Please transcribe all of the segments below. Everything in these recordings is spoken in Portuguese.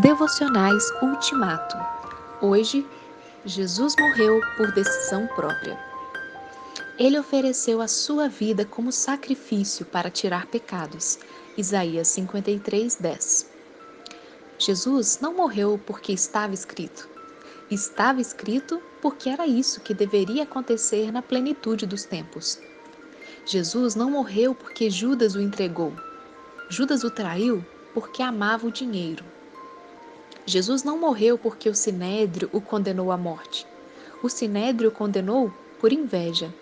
Devocionais Ultimato. Hoje, Jesus morreu por decisão própria. Ele ofereceu a sua vida como sacrifício para tirar pecados. Isaías 53, 10. Jesus não morreu porque estava escrito. Estava escrito porque era isso que deveria acontecer na plenitude dos tempos. Jesus não morreu porque Judas o entregou. Judas o traiu porque amava o dinheiro. Jesus não morreu porque o sinédrio o condenou à morte. O sinédrio o condenou por inveja.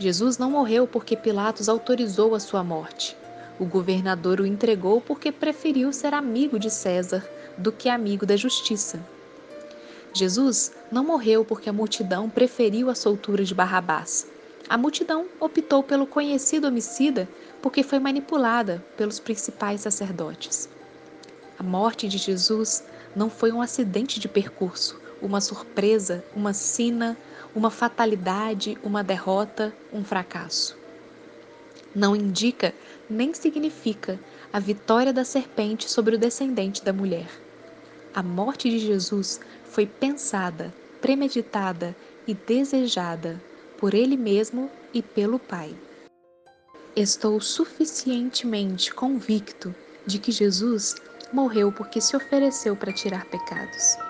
Jesus não morreu porque Pilatos autorizou a sua morte. O governador o entregou porque preferiu ser amigo de César do que amigo da justiça. Jesus não morreu porque a multidão preferiu a soltura de Barrabás. A multidão optou pelo conhecido homicida porque foi manipulada pelos principais sacerdotes. A morte de Jesus não foi um acidente de percurso, uma surpresa, uma sina, uma fatalidade, uma derrota, um fracasso. Não indica nem significa a vitória da serpente sobre o descendente da mulher. A morte de Jesus foi pensada, premeditada e desejada por Ele mesmo e pelo Pai. Estou suficientemente convicto de que Jesus morreu porque se ofereceu para tirar pecados.